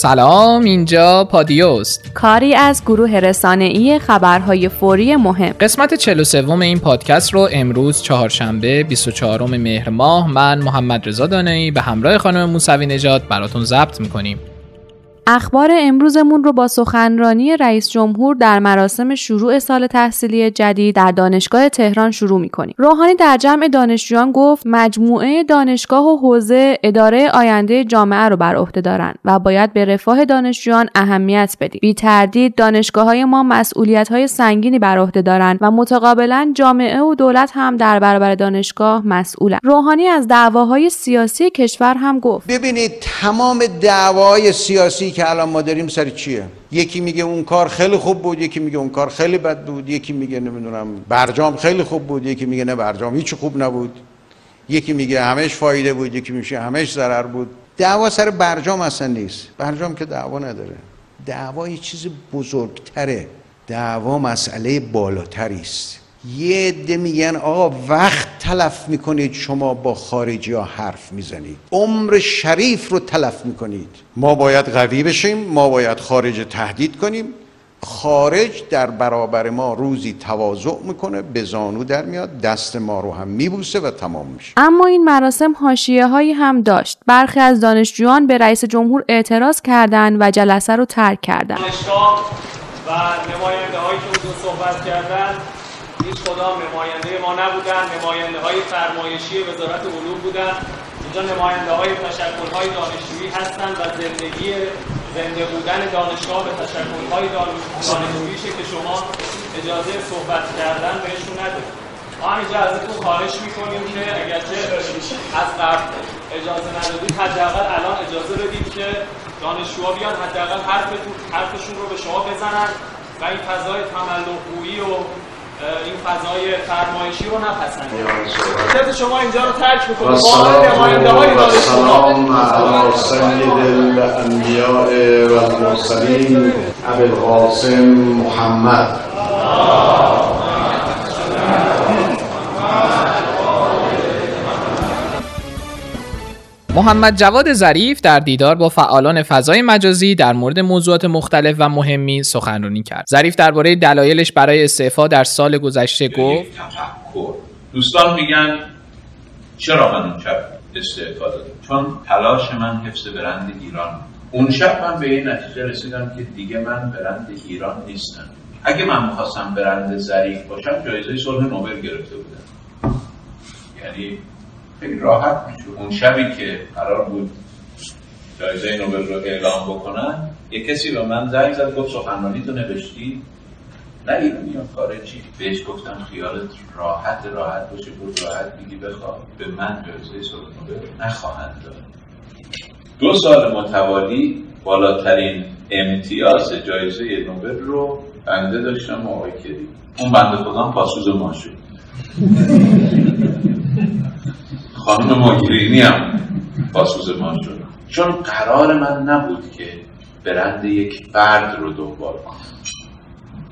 سلام اینجا پادیوست. کاری از گروه رسانه‌ای خبرهای فوری مهم. قسمت 43 این پادکست رو امروز چهارشنبه 24 مهر ماه من محمد رضا دانایی به همراه خانم موسوی نژاد براتون ضبط می‌کنیم. اخبار امروزمون رو با سخنرانی رئیس جمهور در مراسم شروع سال تحصیلی جدید در دانشگاه تهران شروع می‌کنیم. روحانی در جمع دانشجویان گفت مجموعه دانشگاه و حوزه اداره آینده جامعه رو بر عهده دارند و باید به رفاه دانشجویان اهمیت بدیم. بی تردید دانشگاه های ما مسئولیت های سنگینی بر عهده دارند و متقابلا جامعه و دولت هم در برابر دانشگاه مسئولند. روحانی از دعواهای سیاسی کشور هم گفت ببینید تمام دعواهای سیاسی که الان ما داریم سر چیه؟ یکی میگه اون کار خیلی خوب بود یکی میگه اون کار خیلی بد بود یکی میگه نمی‌دونم برجام خیلی خوب بود یکی میگه نه برجام هیچ خوب نبود. یکی میگه همش فایده بود یکی میشه همش ضرر بود. دعوا سر برجام اصلا نیست. برجام که دعوا نداره. دعوا یه چیز بزرگتره. دعوا مسئله بالاتری است. یه عده میگن آقا وقت تلف می‌کنید شما با خارجی ها حرف می‌زنید. عمر شریف رو تلف می‌کنید. ما باید قوی بشیم ما باید خارج تهدید کنیم. خارج در برابر ما روزی تواضع می‌کنه به زانو در میاد دست ما رو هم میبوسه و تمام میشه. اما این مراسم حاشیه هایی هم داشت. برخی از دانشجویان به رئیس جمهور اعتراض کردند و جلسه رو ترک کردند. و نماینده هایی که صحبت کردن هیچ کدام نماینده ما نبودن نماینده های فرمایشی وزارت علوم بودن. اینجا نماینده های تشکل های دانشجویی هستند و زندگی زنده بودن دانشگاه به تشکل های دانشجوییشه که شما اجازه صحبت کردن بهشون ندارید ما همینجا ازتون خواهش می‌کنیم که اگرچه از قبل اجازه ندادید حداقل الان اجازه بدید که دانشجوها بیان حداقل حرفشون رو به شما بزنن و این فضای تملقگویی و این فضای فرمایشی رو نپسندید. شما اینجا رو ترک می‌کنید با نماینده های سلام علی سید الانبیاء و المرسلین ابی القاسم محمد. محمد جواد ظریف در دیدار با فعالان فضای مجازی در مورد موضوعات مختلف و مهمی سخنرانی کرد. ظریف درباره دلایلش برای استعفا در سال گذشته گفت دوستان میگن چرا من اون شب استعفا دادم؟ چون تلاش من حفظ برند ایران اون شب من به این نتیجه رسیدم که دیگه من برند ایران نیستم. اگه من می‌خواستم برند ظریف باشم جایزه صلح نوبل گرفته بودم. یعنی خیلی راحت میشه اون شبی که قرار بود جایزه نوبل رو اعلام بکنن یه کسی به من زنگ زد گفت سخنرانی تو نوشتی؟ نه ایرانی یا خارجی بهش گفتم خیالت راحت راحت باشه بود راحت بگی بخواه به من جایزه صلح نوبل نخواهند داد. دو سال متوالی بالاترین امتیاز جایزه نوبل رو بنده داشتم و آقای کری اون بنده خودم پاسوز ما شد. خانم ماگرینی هم پاسوز ما شد. چون قرار من نبود که برند یک فرد رو دنبال کنم.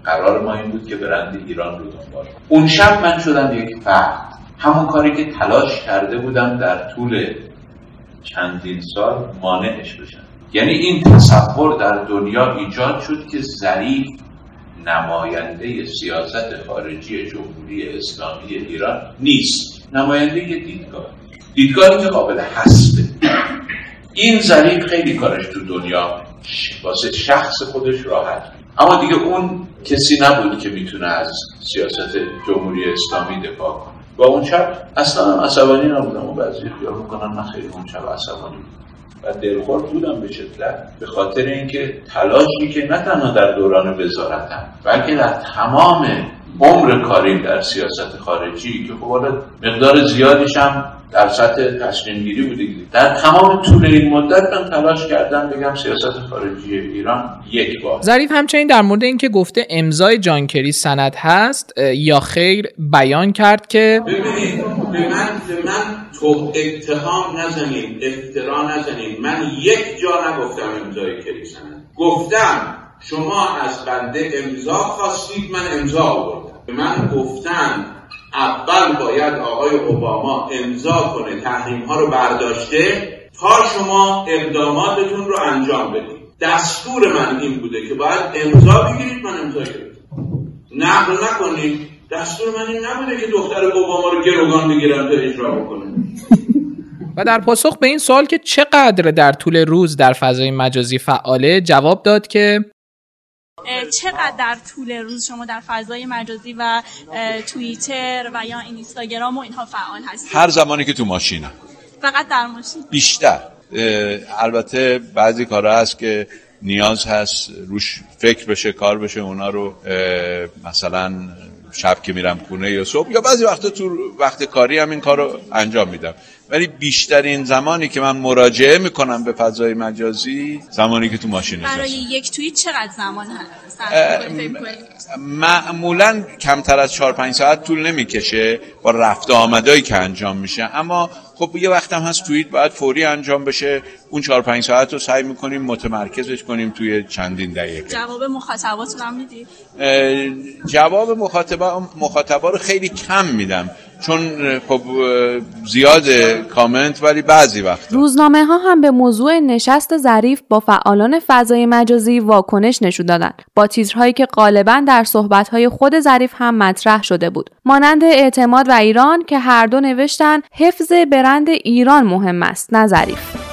قرار ما این بود که برند ایران رو دنبال کنم. اون شب من شدم یک فرد. همون کاری که تلاش کرده بودم در طول چندین سال مانعش بشن یعنی این تصور در دنیا ایجاد شد که ظریف نماینده سیاست خارجی جمهوری اسلامی ایران نیست. نماینده دیدگاه دیدگاهی که قابل حسبه. این ظریف خیلی کارش تو دنیا واسه شخص خودش راحت. اما دیگه اون کسی نبود که می‌تونه از سیاست جمهوری اسلامی دفاع کنه. و اون شب اصلا هم عصبانی نبودم و بعضی خیال می‌کنن من خیلی اون شب عصبانی و دلخور بودم به شدت. به خاطر اینکه تلاشی که نه تنها در دوران وزارتم بلکه در تمام عمر کاری در سیاست خارجی که خب مقدار زیادیش هم در سطح تصمیم گیری بوده. در تمام طول این مدت من تلاش کردم بگم سیاست خارجی ایران یک بار. ظریف همچنین در مورد اینکه گفته امضای جانکری سند هست یا خیر بیان کرد که ببینید به من به من تو اتهام نزنید افترا نزنید. من یک جا نگفتم امضای کری سند. گفتم شما از بنده امضا خواستید من امضا آوردم. به من گفتن اول باید آقای اوباما امضا کنه تحریم ها رو برداشته تا شما اقداماتتون رو انجام بدید. دستور من این بوده که باید امضا بگیرید من امضا گرفتم نقل نکنید. دستور من این نبوده که دختر اوباما رو گروگان بگیرم تا اجرا بکنه. و در پاسخ به این سوال که چقدر در طول روز در فضای مجازی فعاله جواب داد که چقدر در طول روز شما در فضای مجازی و توییتر و یا اینستاگرام و اینها فعال هستید؟ هر زمانی که تو ماشینم. فقط در ماشین؟ بیشتر. البته بعضی کارها هست که نیاز هست روش فکر بشه کار بشه اونا رو مثلا شب که میرم خونه یا صبح یا بعضی وقتا تو وقت کاری هم این کار رو انجام میدم. ولی بیشترین زمانی که من مراجعه می‌کنم به فضای مجازی زمانی که تو ماشین برای یک توییت چقدر زمان هست؟ معمولا کمتر از 4 5 ساعت طول نمی‌کشه با رفت آمدایی که انجام میشه. اما خب یه وقت هم هست توییت باید فوری انجام بشه. اون 4 5 ساعت رو سعی می‌کنیم متمرکزش کنیم توی چندین دقیقه. جواب مخاطباتون هم میدی؟ جواب مخاطبا مخاطبا رو خیلی کم میدم. چون خب زیاد کامنت ولی بعضی وقت روزنامه ها هم به موضوع نشست ظریف با فعالان فضای مجازی واکنش نشون دادن. با تیترهایی که غالبا در صحبت های خود ظریف هم مطرح شده بود. مانند اعتماد و ایران که هر دو نوشتن حفظ برند ایران مهم است نه ظریف.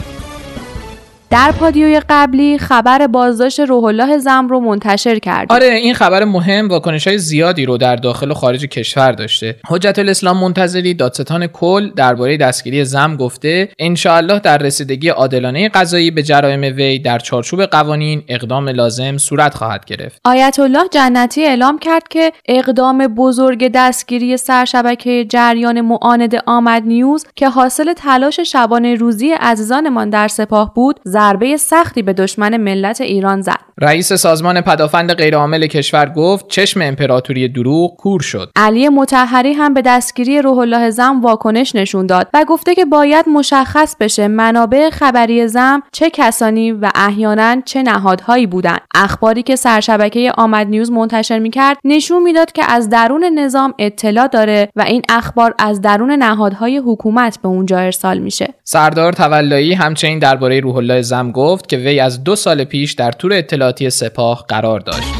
در پادیوی قبلی خبر بازداشت روح الله زم رو منتشر کرد. آره این خبر مهم واکنش های زیادی رو در داخل و خارج کشور داشته. حجت الاسلام منتظری دادستان کل درباره دستگیری زم گفته انشاالله در رسیدگی عادلانه قضایی به جرایم وی در چارچوب قوانین اقدام لازم صورت خواهد گرفت. آیت الله جنتی اعلام کرد که اقدام بزرگ دستگیری سرشبکه جریان معاند آمد نیوز که حاصل تلاش شبانه روزی عزیزانمان در سپاه بود ضربه سختی به دشمن ملت ایران زد. رئیس سازمان پدافند غیرعامل کشور گفت چشم امپراتوری دروغ کور شد. علی متحری هم به دستگیری روح الله زم واکنش نشون داد و گفته که باید مشخص بشه منابع خبری زم چه کسانی و احیانا چه نهادهایی بودند. اخباری که سرشبکه آمد نیوز منتشر می‌کرد نشون می‌داد که از درون نظام اطلاع داره و این اخبار از درون نهادهای حکومت به اونجا ارسال میشه. سردار تولایی همچنین درباره روح الله زم گفت که وی از دو سال پیش در تور اطلاعاتی سپاه قرار داشت.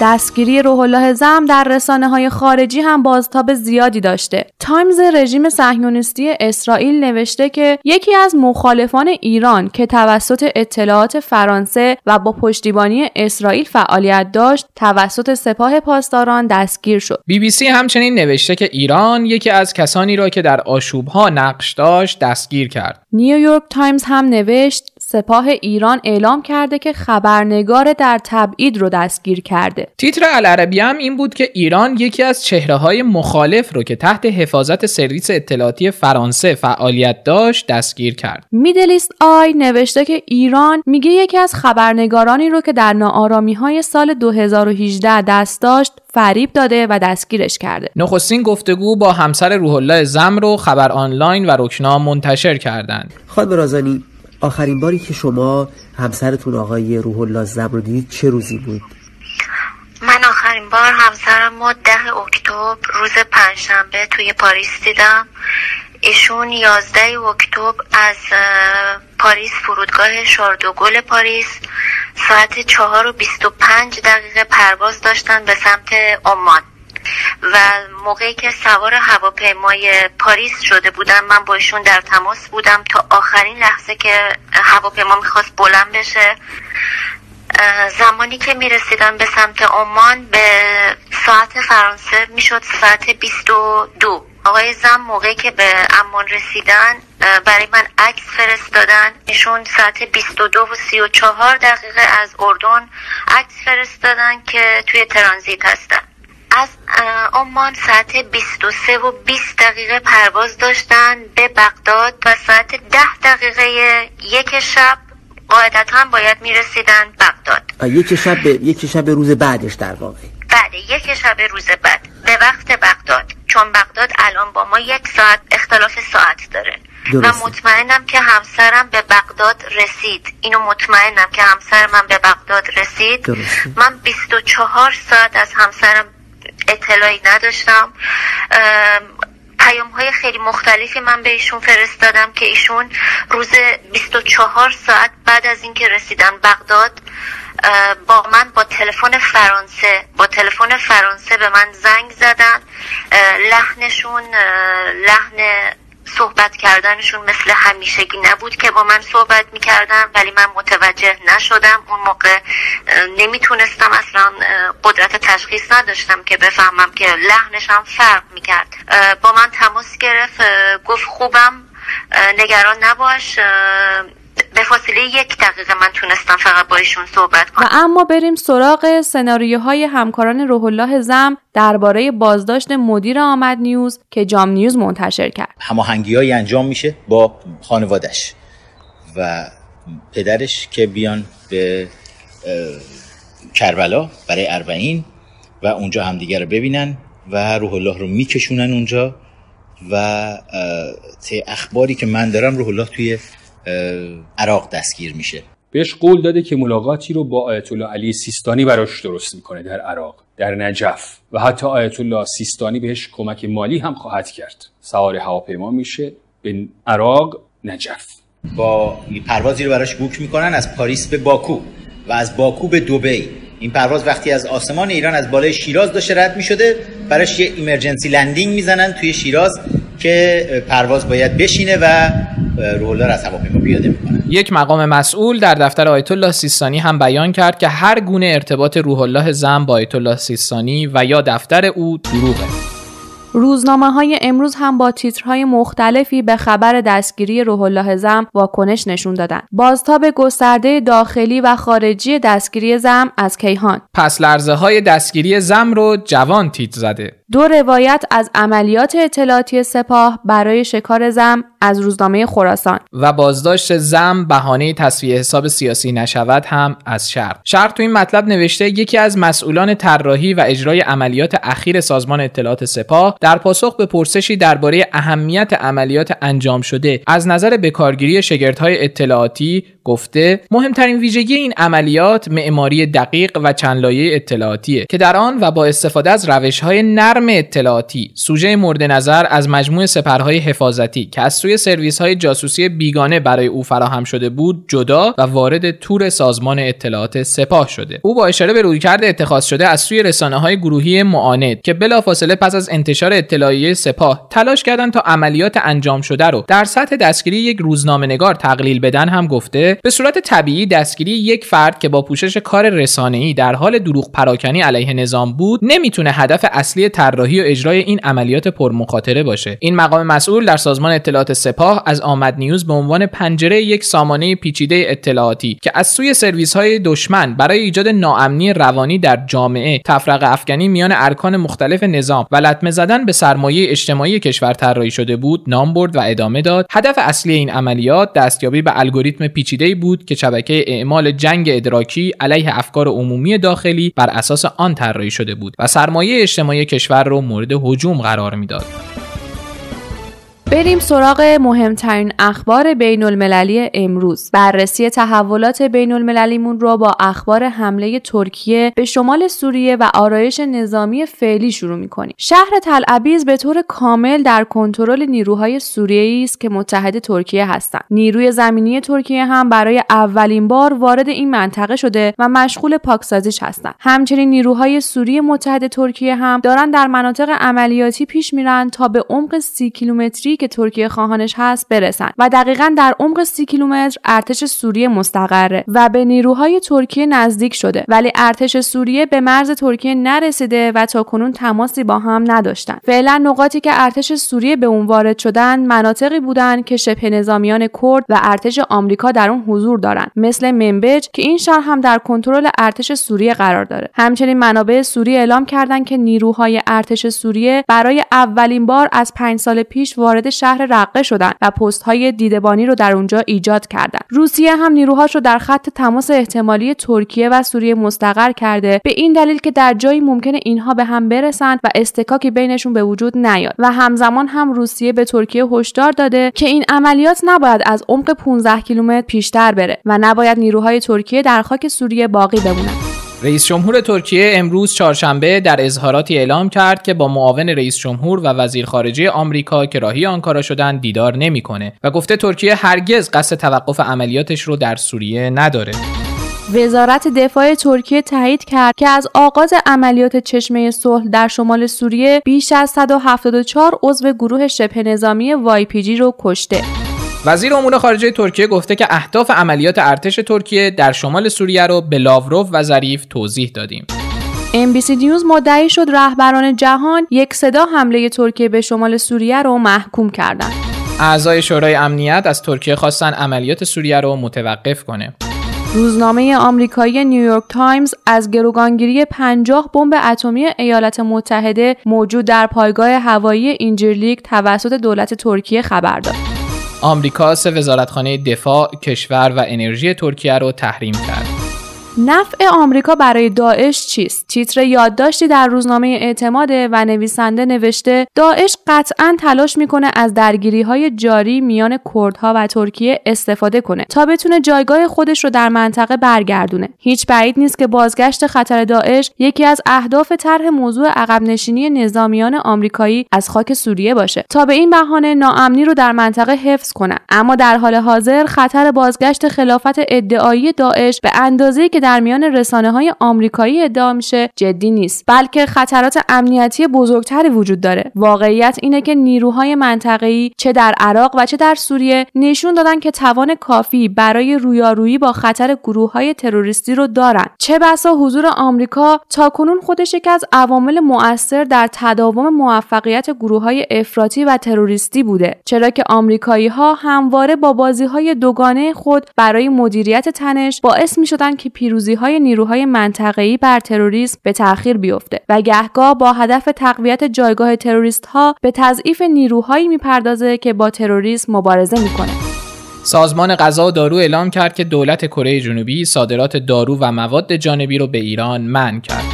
دستگیری روح الله زم در رسانه های خارجی هم بازتاب زیادی داشته. تایمز رژیم صهیونیستی اسرائیل نوشته که یکی از مخالفان ایران که توسط اطلاعات فرانسه و با پشتیبانی اسرائیل فعالیت داشت توسط سپاه پاسداران دستگیر شد. بی بی سی همچنین نوشته که ایران یکی از کسانی را که در آشوبها نقش داشت دستگیر کرد. نیویورک تایمز هم نوشت سپاه ایران اعلام کرده که خبرنگار در تبعید رو دستگیر کرده. تیتر العربی هم این بود که ایران یکی از چهره های مخالف رو که تحت حفاظت سرویس اطلاعاتی فرانسه فعالیت داشت دستگیر کرد. میدل ایست آی نوشته که ایران میگه یکی از خبرنگارانی رو که در ناآرامی های سال 2018 دست داشت فریب داده و دستگیرش کرده. نخستین گفتگو با همسر روح الله زم رو خبر آنلاین و رکنا منتشر کردند. خانم رازانی آخرین باری که شما همسرتون آقای روح الله زم رو دیدید چه روزی بود؟ من آخرین بار همسرم رو ده اکتبر روز پنجشنبه توی پاریس دیدم ایشون یازده اکتبر از پاریس فرودگاه شارل دوگل پاریس ساعت چهار و بیست و پنج دقیقه پرواز داشتن به سمت عمان و موقعی که سوار هواپیمای پاریس شده بودم من با ایشون در تماس بودم تا آخرین لحظه که هواپیما می‌خواست بلند بشه. زمانی که می‌رسیدم به سمت عمان به ساعت فرانسه می‌شد ساعت 22 آقای زم موقعی که به عمان رسیدن برای من عکس فرستادن. ایشون ساعت 22 و 34 دقیقه از اردن عکس فرستادن که توی ترانزیت هستن. از عمان ساعت 23 و 20 دقیقه پرواز داشتن به بغداد و ساعت 10 دقیقه یک شب قاعدتا باید می‌رسیدن بغداد. یک شب یک شب روز بعدش در واقع. بله یک شب روز بعد به وقت بغداد. چون بغداد الان با ما یک ساعت اختلاف ساعت داره. درسته. و مطمئنم که همسرم به بغداد رسید. اینو مطمئنم که همسر من به بغداد رسید. درسته. من 24 ساعت از همسرم اطلاعی نداشتم. پیام های خیلی مختلفی من به ایشون فرستادم که ایشون روز 24 ساعت بعد از اینکه رسیدن بغداد با من با تلفن فرانسه با تلفن فرانسه به من زنگ زدن. لحنشون لحن صحبت کردنشون مثل همیشگی نبود که با من صحبت می‌کردن ولی من متوجه نشدم. اون موقع نمی‌تونستم اصلا قدرت تشخیص نداشتم که بفهمم که لحنشم فرق می‌کرد. با من تماس گرفت گفت خوبم نگران نباش به فاصله یک دقیقه من تونستم فقط با ایشون صحبت کنم. و اما بریم سراغ سناریوهای همکاران روح الله زم درباره بازداشت مدیر آمد نیوز که جام نیوز منتشر کرد. هماهنگی انجام میشه با خانوادش و پدرش که بیان به کربلا برای اربعین و اونجا همدیگه رو ببینن و روح الله رو میکشونن اونجا و ته اخباری که من دارم روح الله توی عراق دستگیر میشه. بهش قول داده که ملاقاتی رو با آیت الله علی سیستانی براش درست می‌کنه در عراق در نجف. و حتی آیت الله سیستانی بهش کمک مالی هم خواهد کرد. سوار هواپیما میشه به عراق نجف. با پروازی رو براش بوک می‌کنن از پاریس به باکو و از باکو به دوبی. این پرواز وقتی از آسمان ایران از بالای شیراز داشته رد می‌شده براش یه emergency landing می‌زنن توی شیراز که پرواز باید بشینه و رولر از هواپیما پیاده می‌کنه یک مقام مسئول در دفتر آیت الله سیستانی هم بیان کرد که هر گونه ارتباط روح الله زم با آیت الله سیستانی و یا دفتر او دروغه روزنامه های امروز هم با تیترهای مختلفی به خبر دستگیری روح الله زم واکنش نشون دادن. بازتاب گسترده داخلی و خارجی دستگیری زم از کیهان. پس لرزه های دستگیری زم رو جوان تیت زده. دو روایت از عملیات اطلاعاتی سپاه برای شکار زم از روزنامه خراسان. و بازداشت زم بهانه تصفیه حساب سیاسی نشود هم از شرق شرق تو این مطلب نوشته یکی از مسئولان طراحی و اجرای عملیات اخیر سازمان اطلاعات سپاه در پاسخ به پرسشی درباره اهمیت عملیات انجام شده از نظر بکارگیری شگردهای اطلاعاتی گفته مهمترین ویژگی این عملیات معماری دقیق و چند لایه اطلاعاتیه که در آن و با استفاده از روشهای نرم اطلاعاتی سوژه مورد نظر از مجموع سپرهای حفاظتی که از سوی سرویس های جاسوسی بیگانه برای او فراهم شده بود جدا و وارد تور سازمان اطلاعات سپاه شده. او با اشاره به رویکرد اتخاذ شده از سوی رسانه های گروهی معاند که بلافاصله پس از انتشار اطلاعیه سپاه تلاش کردند تا عملیات انجام شده رو در سطح دستگیری یک روزنامه نگار تقلیل بدن هم گفته به صورت طبیعی دستگیری یک فرد که با پوشش کار رسانه‌ای در حال دروغ پراکنی علیه نظام بود نمی‌تونه هدف اصلی طراحی و اجرای این عملیات پرمخاطره باشه. این مقام مسئول در سازمان اطلاعات سپاه از آمد نیوز به عنوان پنجره یک سامانه پیچیده اطلاعاتی که از سوی سرویس های دشمن برای ایجاد ناامنی روانی در جامعه تفرقه افکنی میان ارکان مختلف نظام و لطمه زدن به سرمایه اجتماعی کشور طراحی شده بود نام برد و ادامه داد. هدف اصلی این عملیات دستیابی به الگوریتم پیچیده بود که شبکه اعمال جنگ ادراکی علیه افکار عمومی داخلی بر اساس آن طراحی شده بود و سرمایه اجتماعی کشور رو مورد هجوم قرار می‌داد. بریم سراغ مهمترین اخبار بین المللی امروز. بررسی تحولات بین المللیمون رو با اخبار حمله ترکیه به شمال سوریه و آرایش نظامی فعلی شروع می‌کنیم. شهر تل عبیز به طور کامل در کنترل نیروهای سوریه است که متحد ترکیه هستند. نیروی زمینی ترکیه هم برای اولین بار وارد این منطقه شده و مشغول پاکسازیش هستند. همچنین نیروهای سوریه متحد ترکیه هم دارن در مناطق عملیاتی پیش میرن تا به عمق سی کیلومتری که ترکیه خواهانش هست برسند و دقیقا در عمق سی کیلومتر ارتش سوریه مستقره و به نیروهای ترکیه نزدیک شده ولی ارتش سوریه به مرز ترکیه نرسیده و تا کنون تماسی با هم نداشتند فعلا نقاطی که ارتش سوریه به اون وارد شدن مناطقی بودند که شبه نظامیان کرد و ارتش آمریکا در اون حضور دارند مثل منبج که این شهر هم در کنترل ارتش سوریه قرار داره. همچنین منابع سوریه اعلام کردند که نیروهای ارتش سوریه برای اولین بار از پنج سال پیش وارد شهر رقه شدن و پست های دیدبانی رو در اونجا ایجاد کردند. روسیه هم نیروهاش رو در خط تماس احتمالی ترکیه و سوریه مستقر کرده به این دلیل که در جایی ممکنه اینها به هم برسند و استکاکی بینشون به وجود نیاد و همزمان هم روسیه به ترکیه هشدار داده که این عملیات نباید از عمق 15 کیلومتر پیشتر بره و نباید نیروهای ترکیه در خاک سوریه باقی بمونند. رئیس جمهور ترکیه امروز چهارشنبه در اظهاراتی اعلام کرد که با معاون رئیس جمهور و وزیر خارجه آمریکا که راهی آنکارا شدن دیدار نمی‌کنه و گفته ترکیه هرگز قصد توقف عملیاتش رو در سوریه نداره. وزارت دفاع ترکیه تایید کرد که از آغاز عملیات چشمه صلح در شمال سوریه بیش از 174 عضو گروه شبه نظامی YPG رو کشته. وزیر امور خارجه ترکیه گفته که اهداف عملیات ارتش ترکیه در شمال سوریه رو به لاوروف و ظریف توضیح دادیم. MBC News مدعی شد رهبران جهان یک صدا حمله ترکیه به شمال سوریه رو محکوم کردند. اعضای شورای امنیت از ترکیه خواستن عملیات سوریه رو متوقف کنه. روزنامه آمریکایی نیویورک تایمز از گروگانگیری 50 بمب اتمی ایالات متحده موجود در پایگاه هوایی اینجرلیک توسط دولت ترکیه خبر داد. آمریکا سه وزارتخانه دفاع، کشور و انرژی ترکیه رو تحریم کرد. نفع آمریکا برای داعش چیست؟ تیتر یادداشتی در روزنامه اعتماده و نویسنده نوشته داعش قطعا تلاش می‌کنه از درگیری های جاری میان کردها و ترکیه استفاده کنه تا بتونه جایگاه خودش رو در منطقه برگردونه. هیچ بعید نیست که بازگشت خطر داعش یکی از اهداف طرح موضوع عقب نشینی نظامیان آمریکایی از خاک سوریه باشه تا به این بهانه ناامنی رو در منطقه حفظ کنه. اما در حال حاضر خطر بازگشت خلافت ادعایی داعش به اندازه که در میان رسانه های آمریکایی ادعا میشه جدی نیست بلکه خطرات امنیتی بزرگتری وجود داره. واقعیت اینه که نیروهای منطقه‌ای چه در عراق و چه در سوریه نشون دادن که توان کافی برای رویارویی با خطر گروه های تروریستی رو دارن. چه بسا حضور آمریکا تاکنون خودش یکی از عوامل مؤثر در تداوم موفقیت گروه های افراطی و تروریستی بوده. چرا که آمریکایی ها همواره با بازی های دوگانه خود برای مدیریت تنش باعث می شدن که پیروزی های نیروهای منطقه‌ای بر تروریسم به تأخیر بیفته و گهگاه با هدف تقویت جایگاه تروریست ها به تضعیف نیروهایی می‌پردازه که با تروریسم مبارزه می‌کنه. سازمان غذا و دارو اعلام کرد که دولت کره جنوبی صادرات دارو و مواد جانبی رو به ایران منع کرد.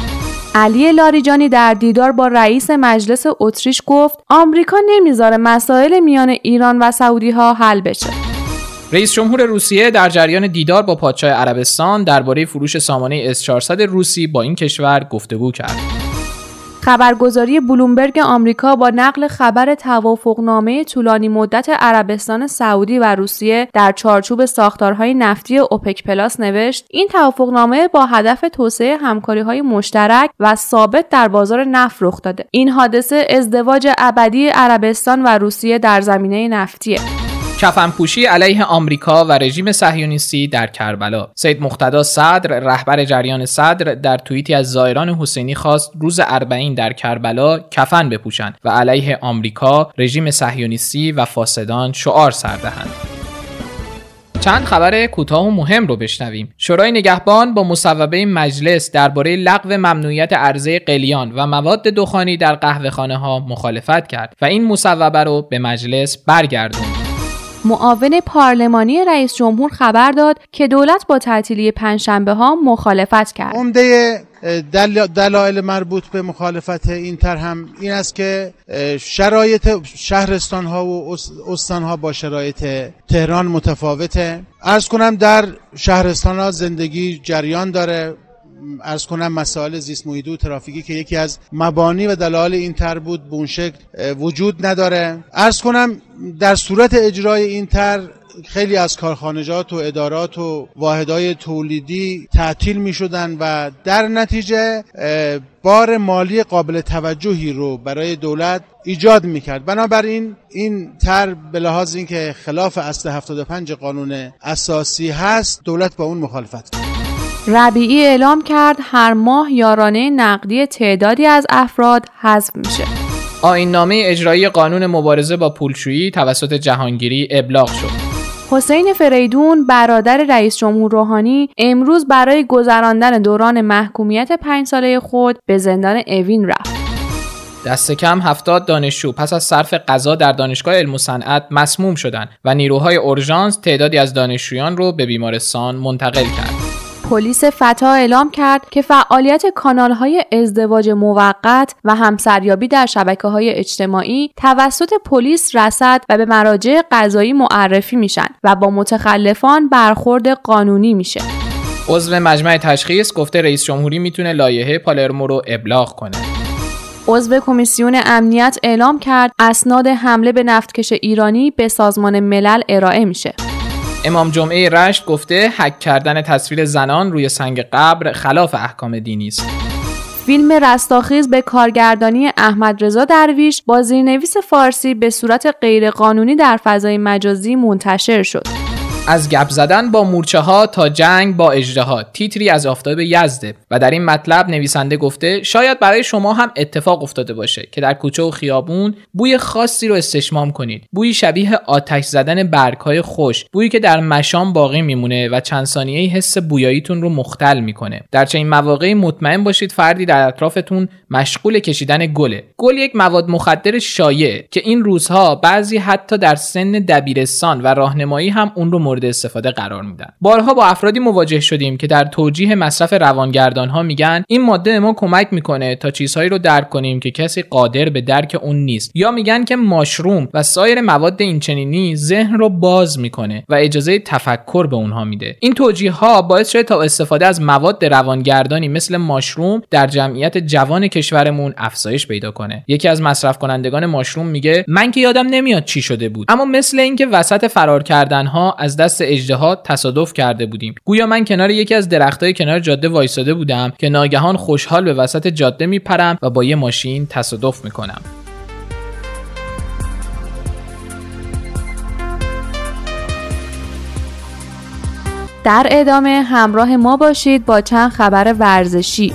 علی لاریجانی در دیدار با رئیس مجلس اتریش گفت آمریکا نمی‌ذاره مسائل میان ایران و سعودی ها حل بشه. رئیس جمهور روسیه در جریان دیدار با پادشاه عربستان درباره فروش سامانه S400 روسی با این کشور گفتگو کرد. خبرگزاری بلومبرگ آمریکا با نقل خبر توافقنامه طولانی مدت عربستان سعودی و روسیه در چارچوب ساختارهای نفتی اوپک پلاس نوشت این توافقنامه با هدف توسعه همکاریهای مشترک و ثابت در بازار نفت رخ داده این حادثه ازدواج ابدی عربستان و روسیه در زمینه نفتیه کفنپوشی علیه آمریکا و رژیم صهیونیستی در کربلا سید مقتدا صدر رهبر جریان صدر در توییتی از زائران حسینی خواست روز اربعین در کربلا کفن بپوشند و علیه آمریکا رژیم صهیونیستی و فاسدان شعار سر دهند چند خبر کوتاه و مهم رو بشنویم. شورای نگهبان با مصوبه مجلس درباره لغو ممنوعیت عرضه قلیان و مواد دخانی در قهوهخانه ها مخالفت کرد و این مصوبه رو به مجلس برگردوند. معاون پارلمانی رئیس جمهور خبر داد که دولت با تعطیلی پنجشنبه ها مخالفت کرد. عمده دلایل مربوط به مخالفت این تر هم این است که شرایط شهرستان ها و استان ها با شرایط تهران متفاوته ارز کنم در شهرستان ها زندگی جریان داره ارز کنم مسائل زیست محیطی و ترافیکی که یکی از مبانی و دلایل این تر بود به اون شکل وجود نداره. ارز کنم در صورت اجرای این تر خیلی از کارخانجات و ادارات و واحدهای تولیدی تعطیل می شدن و در نتیجه بار مالی قابل توجهی رو برای دولت ایجاد می کرد. بنابراین این تر به لحاظ اینکه خلاف اصل 75 قانون اساسی هست دولت با اون مخالفت کرد. ربیعی اعلام کرد هر ماه یارانه نقدی تعدادی از افراد حذف میشه. آین نامه اجرایی قانون مبارزه با پولشویی توسط جهانگیری ابلاغ شد. حسین فریدون برادر رئیس جمهور روحانی امروز برای گذراندن دوران محکومیت پنج ساله خود به زندان اوین رفت. دست کم هفتاد دانشجو پس از صرف غذا در دانشگاه علم و صنعت مسموم شدند و نیروهای اورژانس تعدادی از دانشجویان رو به بیمارستان منتقل کرد. پلیس فتا اعلام کرد که فعالیت کانال های ازدواج موقت و همسریابی در شبکه های اجتماعی توسط پلیس رسد و به مراجع قضایی معرفی میشن و با متخلفان برخورد قانونی میشه. عضو مجمع تشخیص گفته رئیس جمهوری می‌تونه لایحه پالرمو رو ابلاغ کنه عضو کمیسیون امنیت اعلام کرد اسناد حمله به نفتکش ایرانی به سازمان ملل ارائه میشه. امام جمعه رشت گفته حک کردن تصویر زنان روی سنگ قبر خلاف احکام دینی است. فیلم رستاخیز به کارگردانی احمد رضا درویش با زیرنویس فارسی به صورت غیرقانونی در فضای مجازی منتشر شد. از گپ زدن با مورچه ها تا جنگ با اجده تیتری از آفتاب یزده. و در این مطلب نویسنده گفته شاید برای شما هم اتفاق افتاده باشه که در کوچه و خیابون بوی خاصی رو استشمام کنید. بوی شبیه آتش زدن برگهای خوش بویی که در مشام باقی میمونه و چند ثانیه حس بویاییتون رو مختل می‌کنه. در چنین مواقعی مطمئن باشید فردی در اطرافتون مشغول کشیدن گله. گل یک مواد مخدر شایع که این روزها بعضی حتی در سن دبیرستان و راهنمایی هم اون رو مورد استفاده قرار میدن. بارها با افرادی مواجه شدیم که در توجیه مصرف روانگردان ها میگن این ماده ما کمک می‌کنه تا چیزهایی رو درک کنیم که کسی قادر به درک اون نیست. یا میگن که ماشروم و سایر مواد اینچنینی ذهن رو باز می‌کنه و اجازه تفکر به اونها میده. این توجیه ها باعث شده تا استفاده از مواد روانگردانی مثل ماشروم در جمعیت جوان کشورمون افزایش پیدا کنه. یکی از مصرف کنندگان ماشروم میگه من که یادم نمیاد چی شده بود. اما مثل اینکه وسط فرار کردن ها از دست اجدها تصادف کرده بودیم. گویا من کنار یکی از درختای کنار جاده وایساده بودم که ناگهان خوشحال به وسط جاده میپرم و با یه ماشین تصادف می‌کنم. در ادامه همراه ما باشید با چند خبر ورزشی.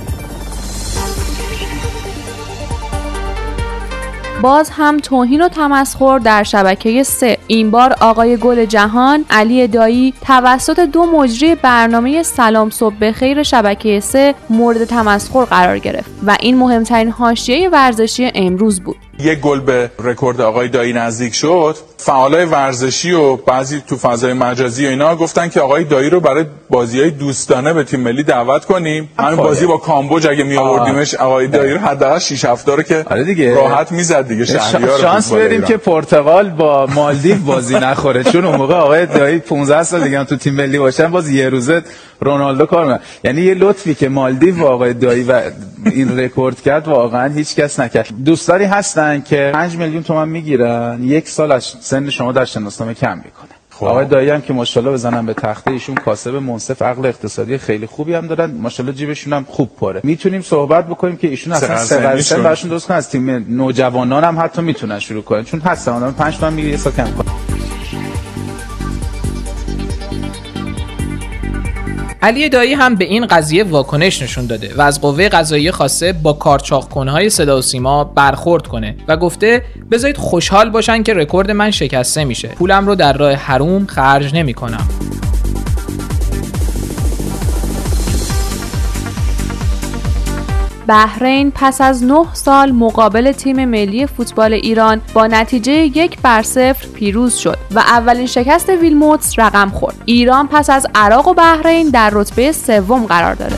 باز هم توهین و تمسخر در شبکه سه. این بار آقای گل جهان علی دایی توسط دو مجری برنامه سلام صبح خیر شبکه سه مورد تمسخر قرار گرفت و این مهمترین حاشیه ورزشی امروز بود. یک گل به رکورد آقای دایی نزدیک شد. فعالای ورزشی و بعضی تو فضای مجازی و اینا گفتن که آقای دایی رو برای بازی های دوستانه به تیم ملی دعوت کنیم. همین بازی با کامبوج اگه می آوردیمش آقای دایی رو حداقل 6 7 رو که آره دیگه. راحت می‌زد دیگه شهریار شانس بریم که پرتغال با مالدیو بازی نخوره. چون اون موقع آقای دایی 15 سال دیگه تو تیم ملی باشن باز یه روزه رونالدو کار می‌کنه. یعنی یه لطفی که مالدیو آقای دایی و این رکورد کرد واقعا هیچ کس نکرد. دوستانی هستن؟ که 5 میلیون تومان می‌گیرن. یک سال از سن شما در شناسنامه کم می‌کنه. خب. آقای دایی هم که ماشاءالله بزنن به تخته ایشون کاسب منصف عقل اقتصادی خیلی خوبی هم دارن. ماشاءالله جیبشون هم خوب پره. می‌تونیم صحبت بکنیم که ایشون اصلا سه برشون درست کنن. از تیم نوجوانان هم حتی می‌تونن شروع کنن. چون هستن. آدم 5 تومن می‌گیره سال کم کنه علی دایی هم به این قضیه واکنش نشون داده و از قوه قضایی خواسته با کارچاق صدا و سیما برخورد کنه و گفته بذارید خوشحال باشن که رکورد من شکسته میشه. پولم رو در راه حروم خرج نمی‌کنم. بحرین پس از 9 سال مقابل تیم ملی فوتبال ایران با نتیجه یک بر صفر پیروز شد و اولین شکست ویلموتس رقم خورد. ایران پس از عراق و بحرین در رتبه سوم قرار داره.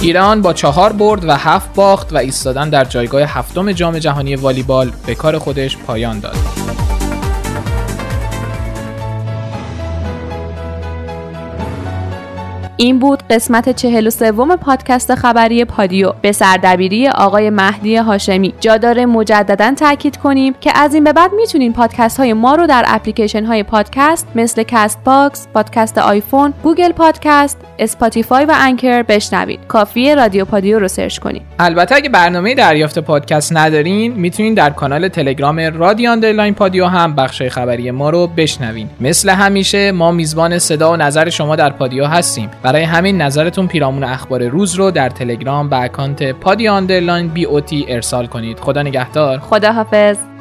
ایران با چهار برد و هفت باخت و ایستادن در جایگاه هفتم جام جهانی والیبال به کار خودش پایان داد. این بود قسمت چهل و سوم پادکست خبری پادیو به سردبیری آقای مهدی هاشمی جا داره مجددا تاکید کنیم که از این به بعد می‌تونین پادکست های ما رو در اپلیکیشن های پادکست مثل Castbox، پادکست آیفون، Google Podcast، Spotify و Anchor بشنوید. کافیه رادیو پادیو رو search کنید. البته اگه برنامه دریافت پادکست ندارین می‌تونین در کانال تلگرام رادیو underline پادیو هم بخش خبری ما رو بشنوین. مثل همیشه ما میزبان صدا و نظر شما در پادیو هستیم. برای همین نظرتون پیرامون اخبار روز رو در تلگرام به اکانت پادیو underline B O T ارسال کنید. خدا نگهدار. خدا حافظ